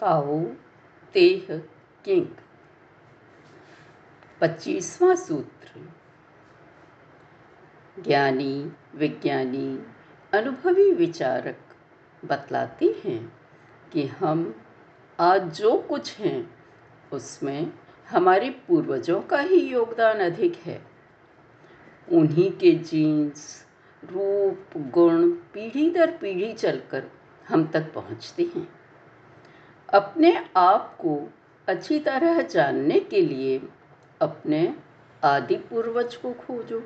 ताओ Teh king. पच्चीसवां सूत्र। ज्ञानी, विज्ञानी, अनुभवी विचारक बतलाते हैं कि हम आज जो कुछ हैं, उसमें हमारे पूर्वजों का ही योगदान अधिक है। उन्हीं के जीन्स रूप, गुण, पीढ़ी दर पीढ़ी चलकर हम तक पहुँचते हैं। अपने आप को अच्छी तरह जानने के लिए अपने आदि पूर्वज को खोजो।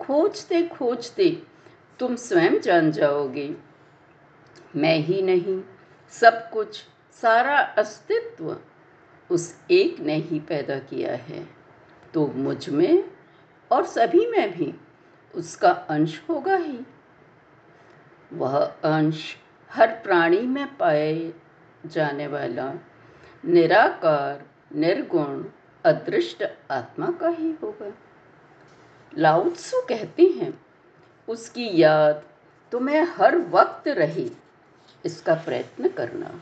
खोजते खोजते तुम स्वयं जान जाओगे। मैं ही नहीं, सब कुछ, सारा अस्तित्व उस एक ने ही पैदा किया है। तो मुझमें और सभी में भी उसका अंश होगा ही। वह अंश हर प्राणी में पाए जाने वाला। निराकार, निर्गुण, अदृष्ट आत्मा का ही होगा। लाउत्सु कहते हैं, उसकी याद तुम्हें हर वक्त रहे। इसका प्रयत्न करना।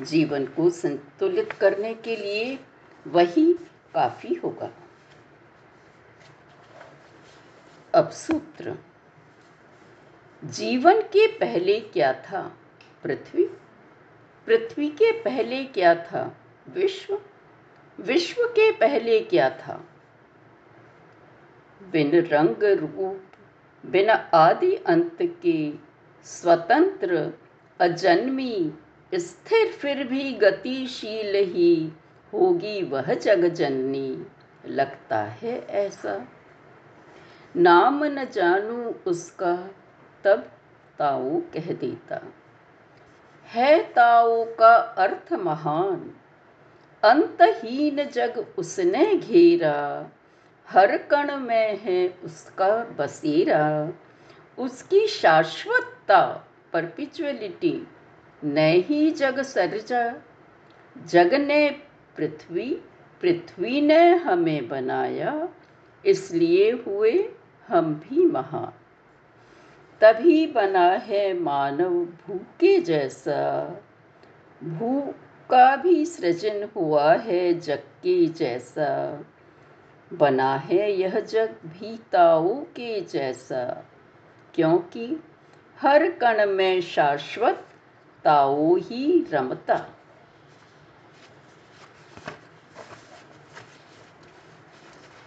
जीवन को संतुलित करने के लिए वही काफ़ी होगा। अब सूत्र। जीवन के पहले क्या था? पृथ्वी पृथ्वी के पहले क्या था? विश्व? विश्व के पहले क्या था? बिन रंग रूप, बिन आदि अंत के स्वतंत्र, अजन्मी, स्थिर फिर भी गतिशील ही होगी वह जग जननी। लगता है ऐसा। नाम न जानू उसका, तब ताऊ कह देता। है ताओ का अर्थ महान। अंतहीन जग उसने घेरा। हर कण में है उसका बसेरा। उसकी शाश्वतता परपिचुअलिटी ने ही जग सर्जा। जग ने पृथ्वी पृथ्वी ने हमें बनाया। इसलिए हुए हम भी महान। तभी बना है मानव भूखे जैसा। भू का भी सृजन हुआ है जग के जैसा। बना है यह जग भी ताओ के जैसा। क्योंकि हर कण में शाश्वत ताओ ही रमता।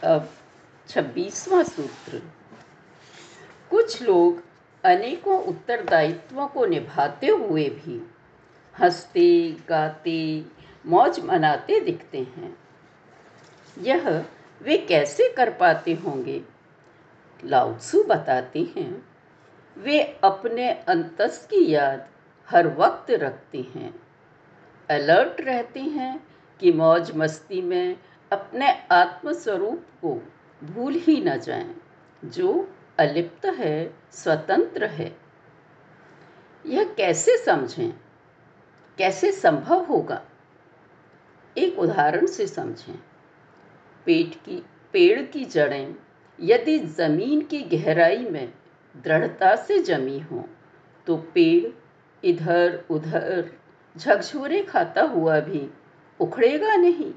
अब छब्बीसवां सूत्र। कुछ लोग अनेकों उत्तरदायित्वों को निभाते हुए भी हँसते गाते मौज मनाते दिखते हैं। यह वे कैसे कर पाते होंगे? लाउत्सु बताते हैं। वे अपने अंतस की याद हर वक्त रखते हैं। अलर्ट रहते हैं कि मौज मस्ती में अपने आत्मस्वरूप को भूल ही न जाएँ, जो अलिप्त है, स्वतंत्र है। यह कैसे समझें? कैसे संभव होगा? एक उदाहरण से समझें। पेट की, पेड़ की जड़ें यदि ज़मीन की गहराई में दृढ़ता से जमी हो तो पेड़ इधर उधर झकझोरे खाता हुआ भी उखड़ेगा नहीं,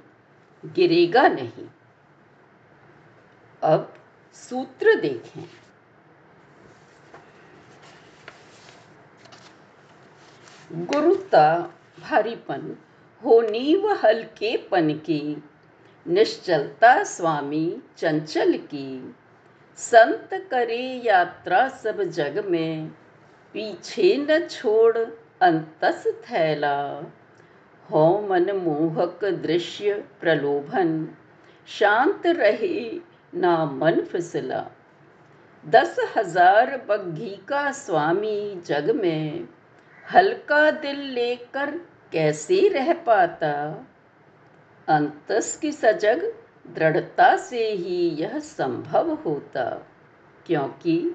गिरेगा नहीं। अब सूत्र देखें। गुरुता भारीपन हो नीव हल्केपन की। निश्चलता स्वामी चंचल की। संत करे यात्रा सब जग में, पीछे न छोड़ अंतस थैला। हो मन मोहक दृश्य प्रलोभन, शांत रहे ना मन फिसला। दस हज़ार बग्घी का स्वामी जग में हल्का दिल लेकर कैसे रह पाता? अंतस की सजग दृढ़ता से ही यह संभव होता, क्योंकि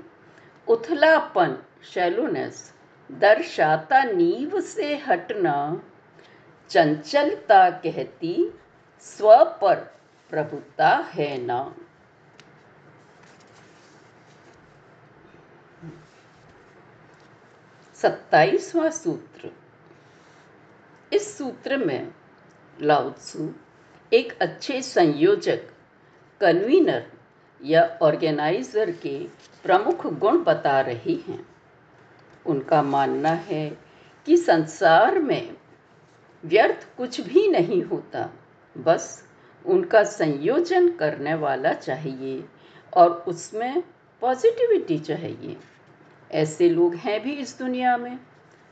उथलापन शैलोनेस दर्शाता नींव से हटना, चंचलता कहती स्व पर प्रभुता है ना सत्ताईसवां सूत्र। इस सूत्र में लाउत्सु एक अच्छे संयोजक, कन्वीनर या ऑर्गेनाइजर के प्रमुख गुण बता रही हैं। उनका मानना है कि संसार में व्यर्थ कुछ भी नहीं होता, बस उनका संयोजन करने वाला चाहिए और उसमें पॉजिटिविटी चाहिए। ऐसे लोग हैं भी इस दुनिया में,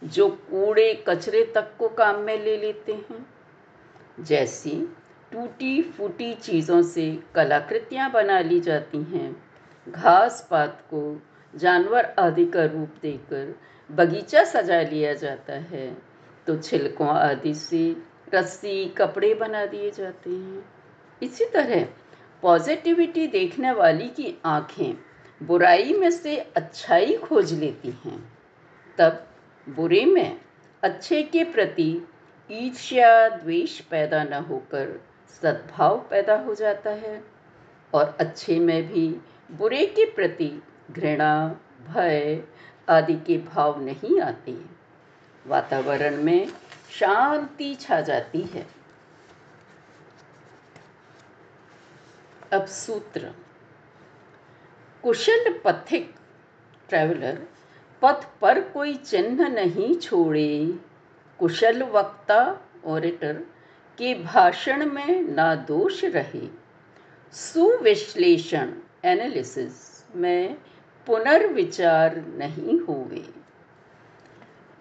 जो कूड़े कचरे तक को काम में ले लेते हैं। जैसी टूटी फूटी चीज़ों से कलाकृतियाँ बना ली जाती हैं। घास पात को जानवर आदि का रूप देकर बगीचा सजा लिया जाता है। तो छिलकों आदि से रस्सी, कपड़े बना दिए जाते हैं। इसी तरह पॉजिटिविटी देखने वाली की आँखें बुराई में से अच्छाई खोज लेती हैं, तब बुरे में अच्छे के प्रति ईर्ष्या, द्वेष पैदा न होकर सद्भाव पैदा हो जाता है और अच्छे में भी बुरे के प्रति घृणा, भय आदि के भाव नहीं आते। वातावरण में शांति छा जाती है। अब सूत्र। कुशल पथिक ट्रैवलर पथ पर कोई चिन्ह नहीं छोड़े। कुशल वक्ता ओरेटर के भाषण में ना दोष रहे। सुविश्लेषण एनालिसिस में पुनर्विचार नहीं हुए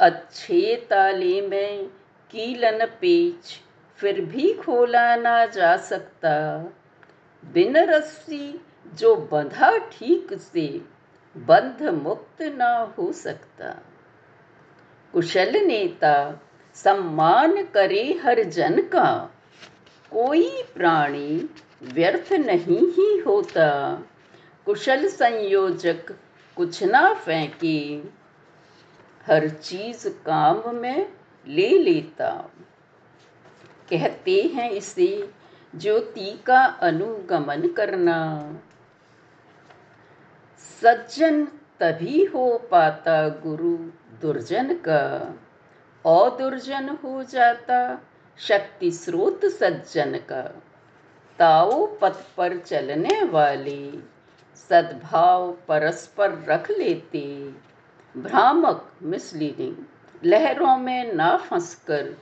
अच्छे ताले में कीलन पेच, फिर भी खोला ना जा सकता। बिन रस्सी जो बंधा ठीक से, बंध मुक्त ना हो सकता। कुशल नेता, सम्मान करे हर जन का। कोई प्राणी व्यर्थ नहीं ही होता। कुशल संयोजक कुछ ना फेंके। हर चीज़ काम में ले लेता। कहते हैं इसे ज्योति का अनुगमन करना। सज्जन तभी हो पाता गुरु दुर्जन का। अदुर्जन हो जाता शक्ति स्रोत सज्जन का। ताओ पथ पर चलने वाले, सद्भाव परस्पर रख लेते। भ्रामक मिसलीडिंग लहरों में ना फंसकर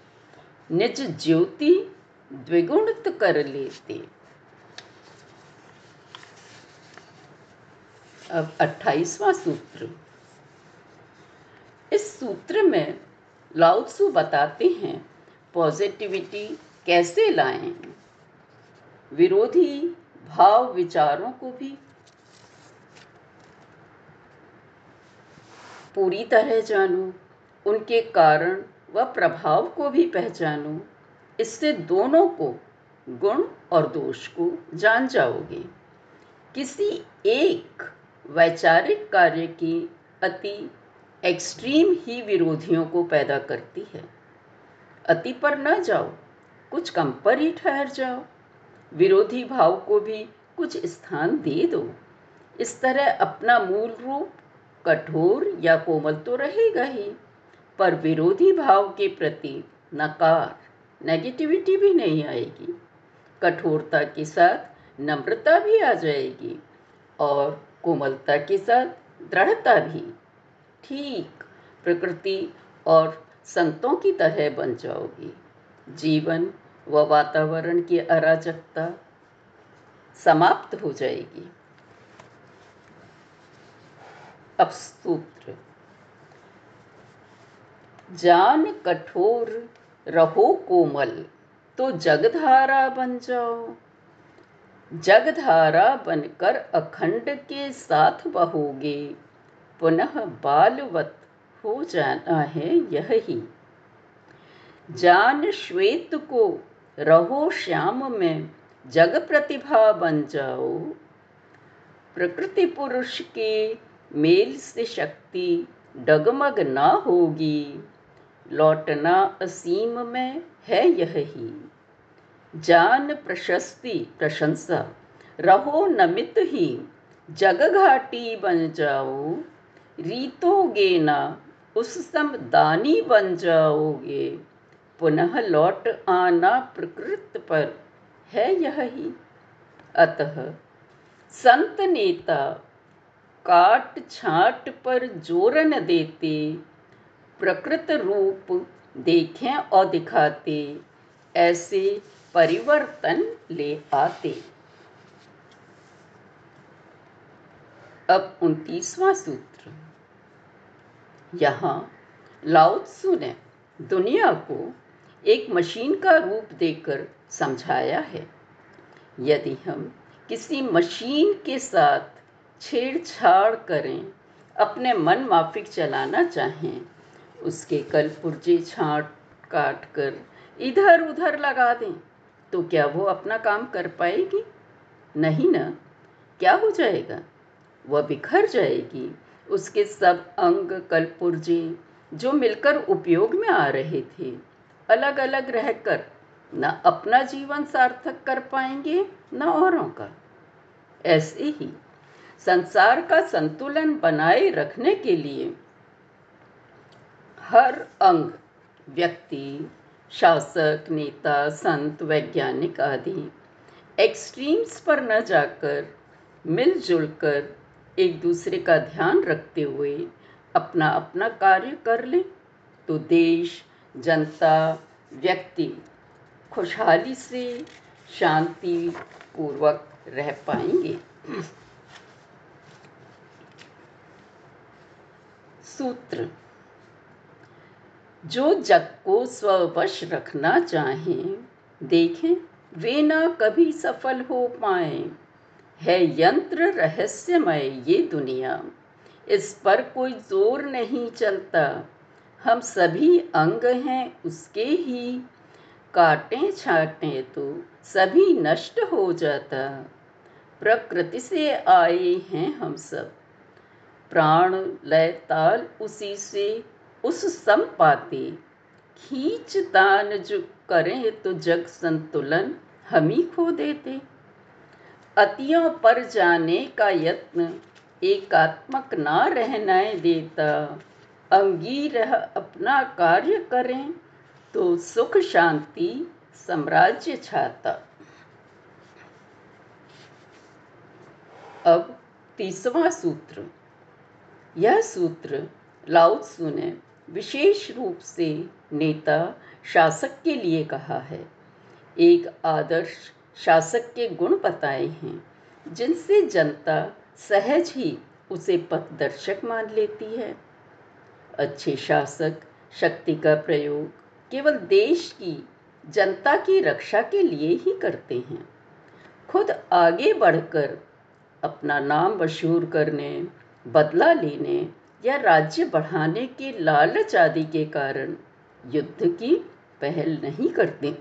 निज ज्योति द्विगुणित कर लेते। अब अट्ठाईसवां सूत्र। इस सूत्र में लाउत्सु बताते हैं, पॉजिटिविटी कैसे लाएँ? विरोधी भाव विचारों को भी। पूरी तरह जानो, उनके कारण व प्रभाव को भी पहचानो, इससे दोनों को, गुण और दोष को जान जाओगे। किसी एक वैचारिक कार्य की अति एक्सट्रीम ही विरोधियों को पैदा करती है। अति पर न जाओ, कुछ कम पर ही ठहर जाओ। विरोधी भाव को भी कुछ स्थान दे दो। इस तरह अपना मूल रूप कठोर या कोमल तो रहेगा ही, पर विरोधी भाव के प्रति नकार नेगेटिविटी भी नहीं आएगी। कठोरता के साथ नम्रता भी आ जाएगी और कोमलता के साथ, दृढ़ता भी। ठीक, प्रकृति और संतों की तरह बन जाओगी। जीवन व वातावरण की अराजकता समाप्त हो जाएगी। अपसूत्र जान कठोर रहो कोमल तो जगधारा बन जाओ। जगधारा बनकर अखंड के साथ बहोगे। पुनः बालवत हो जाना है यह। ही जान श्वेत को रहो श्याम में, जग प्रतिभा बन जाओ। प्रकृति पुरुष के मेल से शक्ति डगमग ना होगी। लौटना असीम में है यह। ही जान प्रशस्ति प्रशंसा। रहो नमित ही जग घाटी बन जाओ। रीतोगे ना, उस सम दानी बन जाओगे। पुनः लौट आना प्रकृत पर, है यह। ही अतः संत नेता, काट छाट पर ज़ोर न देते, प्रकृत रूप देखें और दिखाते। ऐसे परिवर्तन ले आते। अब उनतीसवां सूत्र। यहाँ लाउत्सु ने दुनिया को एक मशीन का रूप देकर समझाया है। यदि हम किसी मशीन के साथ छेड़छाड़ करें, अपने मन माफिक चलाना चाहें, उसके कल पुर्जे छाट काट कर इधर उधर लगा दें। तो क्या वो अपना काम कर पाएगी? नहीं ना। क्या हो जाएगा? वह बिखर जाएगी। उसके सब अंग कलपुर्जे, जो मिलकर उपयोग में आ रहे थे अलग अलग रहकर न अपना जीवन सार्थक कर पाएँगे, न औरों का। ऐसे ही संसार का संतुलन बनाए रखने के लिए हर अंग, व्यक्ति शासक, नेता, संत, वैज्ञानिक आदि। एक्सट्रीम्स पर न जाकर मिलजुल कर एक दूसरे का ध्यान रखते हुए अपना अपना कार्य कर लें तो देश, जनता, व्यक्ति खुशहाली से शांति पूर्वक रह पाएँगे। सूत्र जो जग को स्ववश रखना चाहें, देखें, वे ना कभी सफल हो पाए। है यंत्र रहस्यमय ये दुनिया, इस पर कोई ज़ोर नहीं चलता। हम सभी अंग हैं उसके ही, काटें छाटें तो सभी नष्ट हो जाता। प्रकृति से आए हैं हम सब, प्राण लय ताल उसी से उस सम पाते खींच तान जो करें तो जग संतुलन हम ही खो देते। अतियों पर जाने का यत्न, एकात्मक ना रहना देता। अंगी रह अपना कार्य करें तो सुख शांति साम्राज्य छाता। अब तीसवा सूत्र। यह सूत्र लाउत्सु ने विशेष रूप से नेता शासक के लिए कहा है। एक आदर्श शासक के गुण बताए हैं, जिनसे जनता सहज ही उसे पथदर्शक मान लेती है। अच्छे शासक शक्ति का प्रयोग केवल देश की जनता की रक्षा के लिए ही करते हैं। खुद आगे बढ़कर अपना नाम मशहूर करने, बदला लेने या राज्य बढ़ाने के लालच आदि के कारण युद्ध की पहल नहीं करते।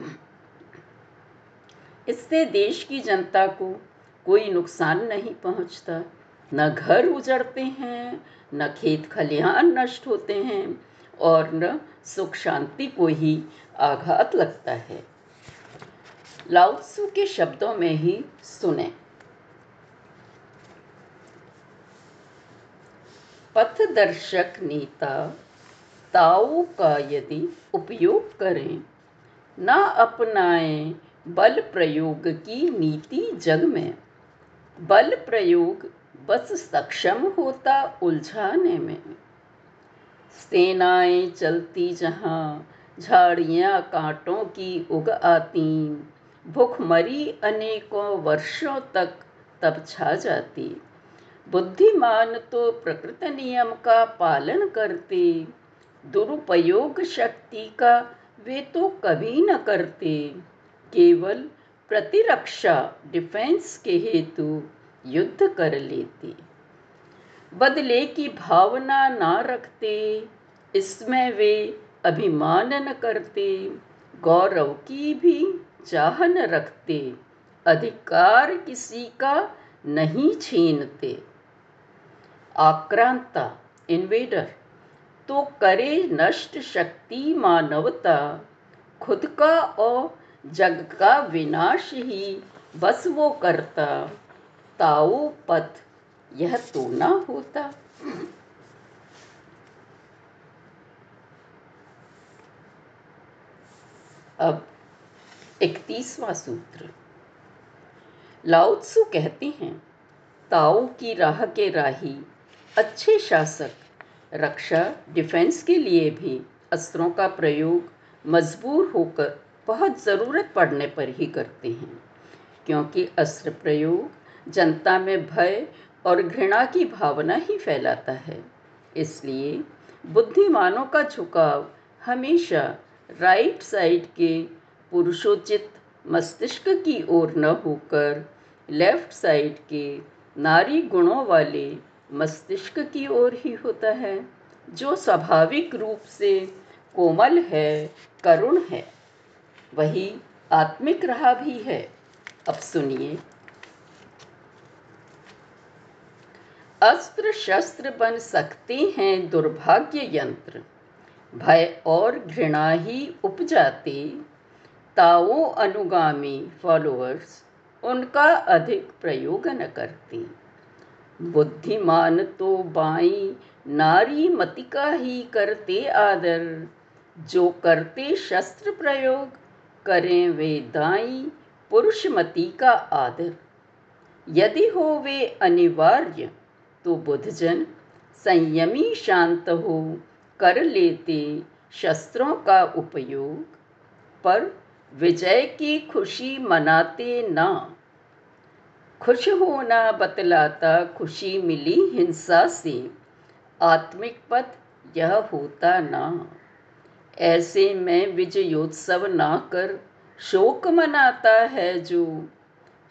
इससे देश की जनता को कोई नुकसान नहीं पहुँचता। न घर उजड़ते हैं, न खेत खलिहान नष्ट होते हैं, और न सुख शांति को ही आघात लगता है। लाउत्सु के शब्दों में ही सुने। पथदर्शक नेता ताओ का यदि उपयोग करें, न अपनाएँ बल प्रयोग की नीति जग में। बल प्रयोग बस सक्षम होता उलझाने में। सेनाएँ चलती जहाँ झाड़ियाँ कांटों की उग आती, भूखमरी अनेकों वर्षों तक तब छा जाती। बुद्धिमान तो प्रकृत नियम का पालन करते, दुरुपयोग शक्ति का वे तो कभी न करते। केवल प्रतिरक्षा, डिफेंस के हेतु युद्ध कर लेते। बदले की भावना ना रखते, इसमें वे अभिमान न करते, गौरव की भी चाह न रखते, अधिकार किसी का नहीं छीनते। आक्रांता इन्वेडर तो करे नष्ट शक्ति मानवता, खुद का और जग का विनाश ही बस वो करता। ताऊ पथ, यह तो ना होता। अब इकतीसवा सूत्र। लाउत्सु कहते हैं ताओ की राह के राही अच्छे शासक, रक्षा डिफेंस के लिए भी अस्त्रों का प्रयोग मजबूर होकर बहुत ज़रूरत पड़ने पर ही करते हैं। क्योंकि अस्त्र प्रयोग जनता में भय और घृणा की भावना ही फैलाता है। इसलिए बुद्धिमानों का झुकाव हमेशा राइट साइड के पुरुषोचित मस्तिष्क की ओर न होकर लेफ़्ट साइड के नारी गुणों वाले मस्तिष्क की ओर ही होता है, जो स्वाभाविक रूप से कोमल है, करुण है। वही आत्मिक रहा भी है। अब सुनिए। अस्त्र शस्त्र बन सकते हैं दुर्भाग्य यंत्र। भय और घृणा ही उपजाते, ताओ अनुगामी फॉलोअर्स उनका अधिक प्रयोग न करती। बुद्धिमान तो बाई, नारी मति का ही करते आदर। जो करते शस्त्र प्रयोग, करें वे दाई, पुरुष मति का आदर। यदि हो वे अनिवार्य तो बुद्धजन संयमी शांत हो, कर लेते शस्त्रों का उपयोग। पर विजय की खुशी मनाते ना। खुश होना बतलाता खुशी मिली हिंसा से। आत्मिक पथ यह होता ना। ऐसे में विजयोत्सव ना कर शोक मनाता है जो।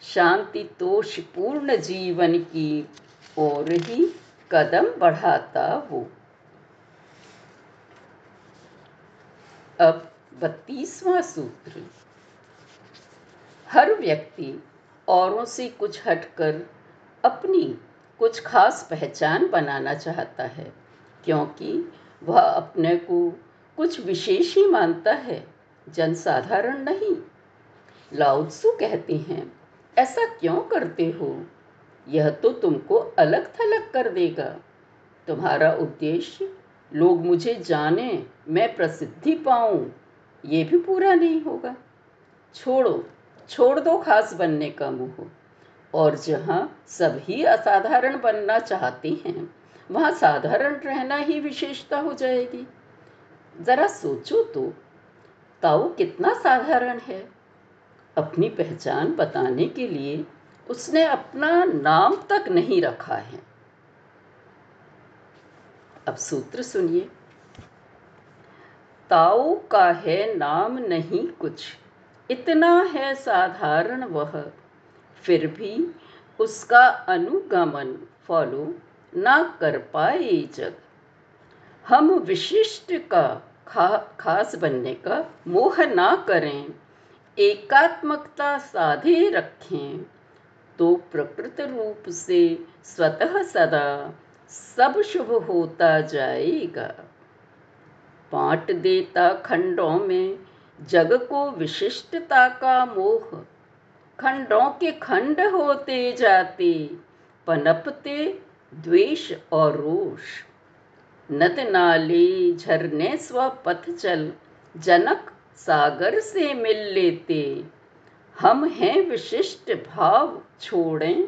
शांति तोष पूर्ण जीवन की ओर ही कदम बढ़ाता हो। अब बत्तीसवां सूत्र। हर व्यक्ति औरों से कुछ हटकर अपनी कुछ खास पहचान बनाना चाहता है, क्योंकि वह अपने को कुछ विशेष ही मानता है, जनसाधारण नहीं। लाउत्सु कहते हैं, ऐसा क्यों करते हो? यह तो तुमको अलग थलग कर देगा। तुम्हारा उद्देश्य, लोग मुझे जाने, मैं प्रसिद्धि पाऊँ, ये भी पूरा नहीं होगा। छोड़ो छोड़ दो खास बनने का मुँह। और जहाँ सभी असाधारण बनना चाहते हैं, वहाँ साधारण रहना ही विशेषता हो जाएगी। जरा सोचो तो ताऊ कितना साधारण है। अपनी पहचान बताने के लिए उसने अपना नाम तक नहीं रखा है। अब सूत्र सुनिए। ताऊ का है नाम नहीं कुछ। इतना है साधारण वह। फिर भी उसका अनुगमन फॉलो ना कर पाए जग। हम विशिष्ट का खा, खास बनने का मोह ना करें, एकात्मकता साधे रखें तो प्रकृत रूप से स्वतः सदा सब शुभ होता जाएगा। बांट देता खंडों में जग को विशिष्टता का मोह, खंडों के खंड होते जाते, पनपते द्वेष और रोष। नद नाले झरने स्व पथ चल, जनक सागर से मिल लेते। हम हैं विशिष्ट भाव छोड़ें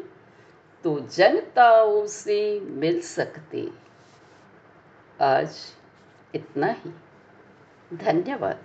तो जनताओं से मिल सकते। आज इतना ही। धन्यवाद।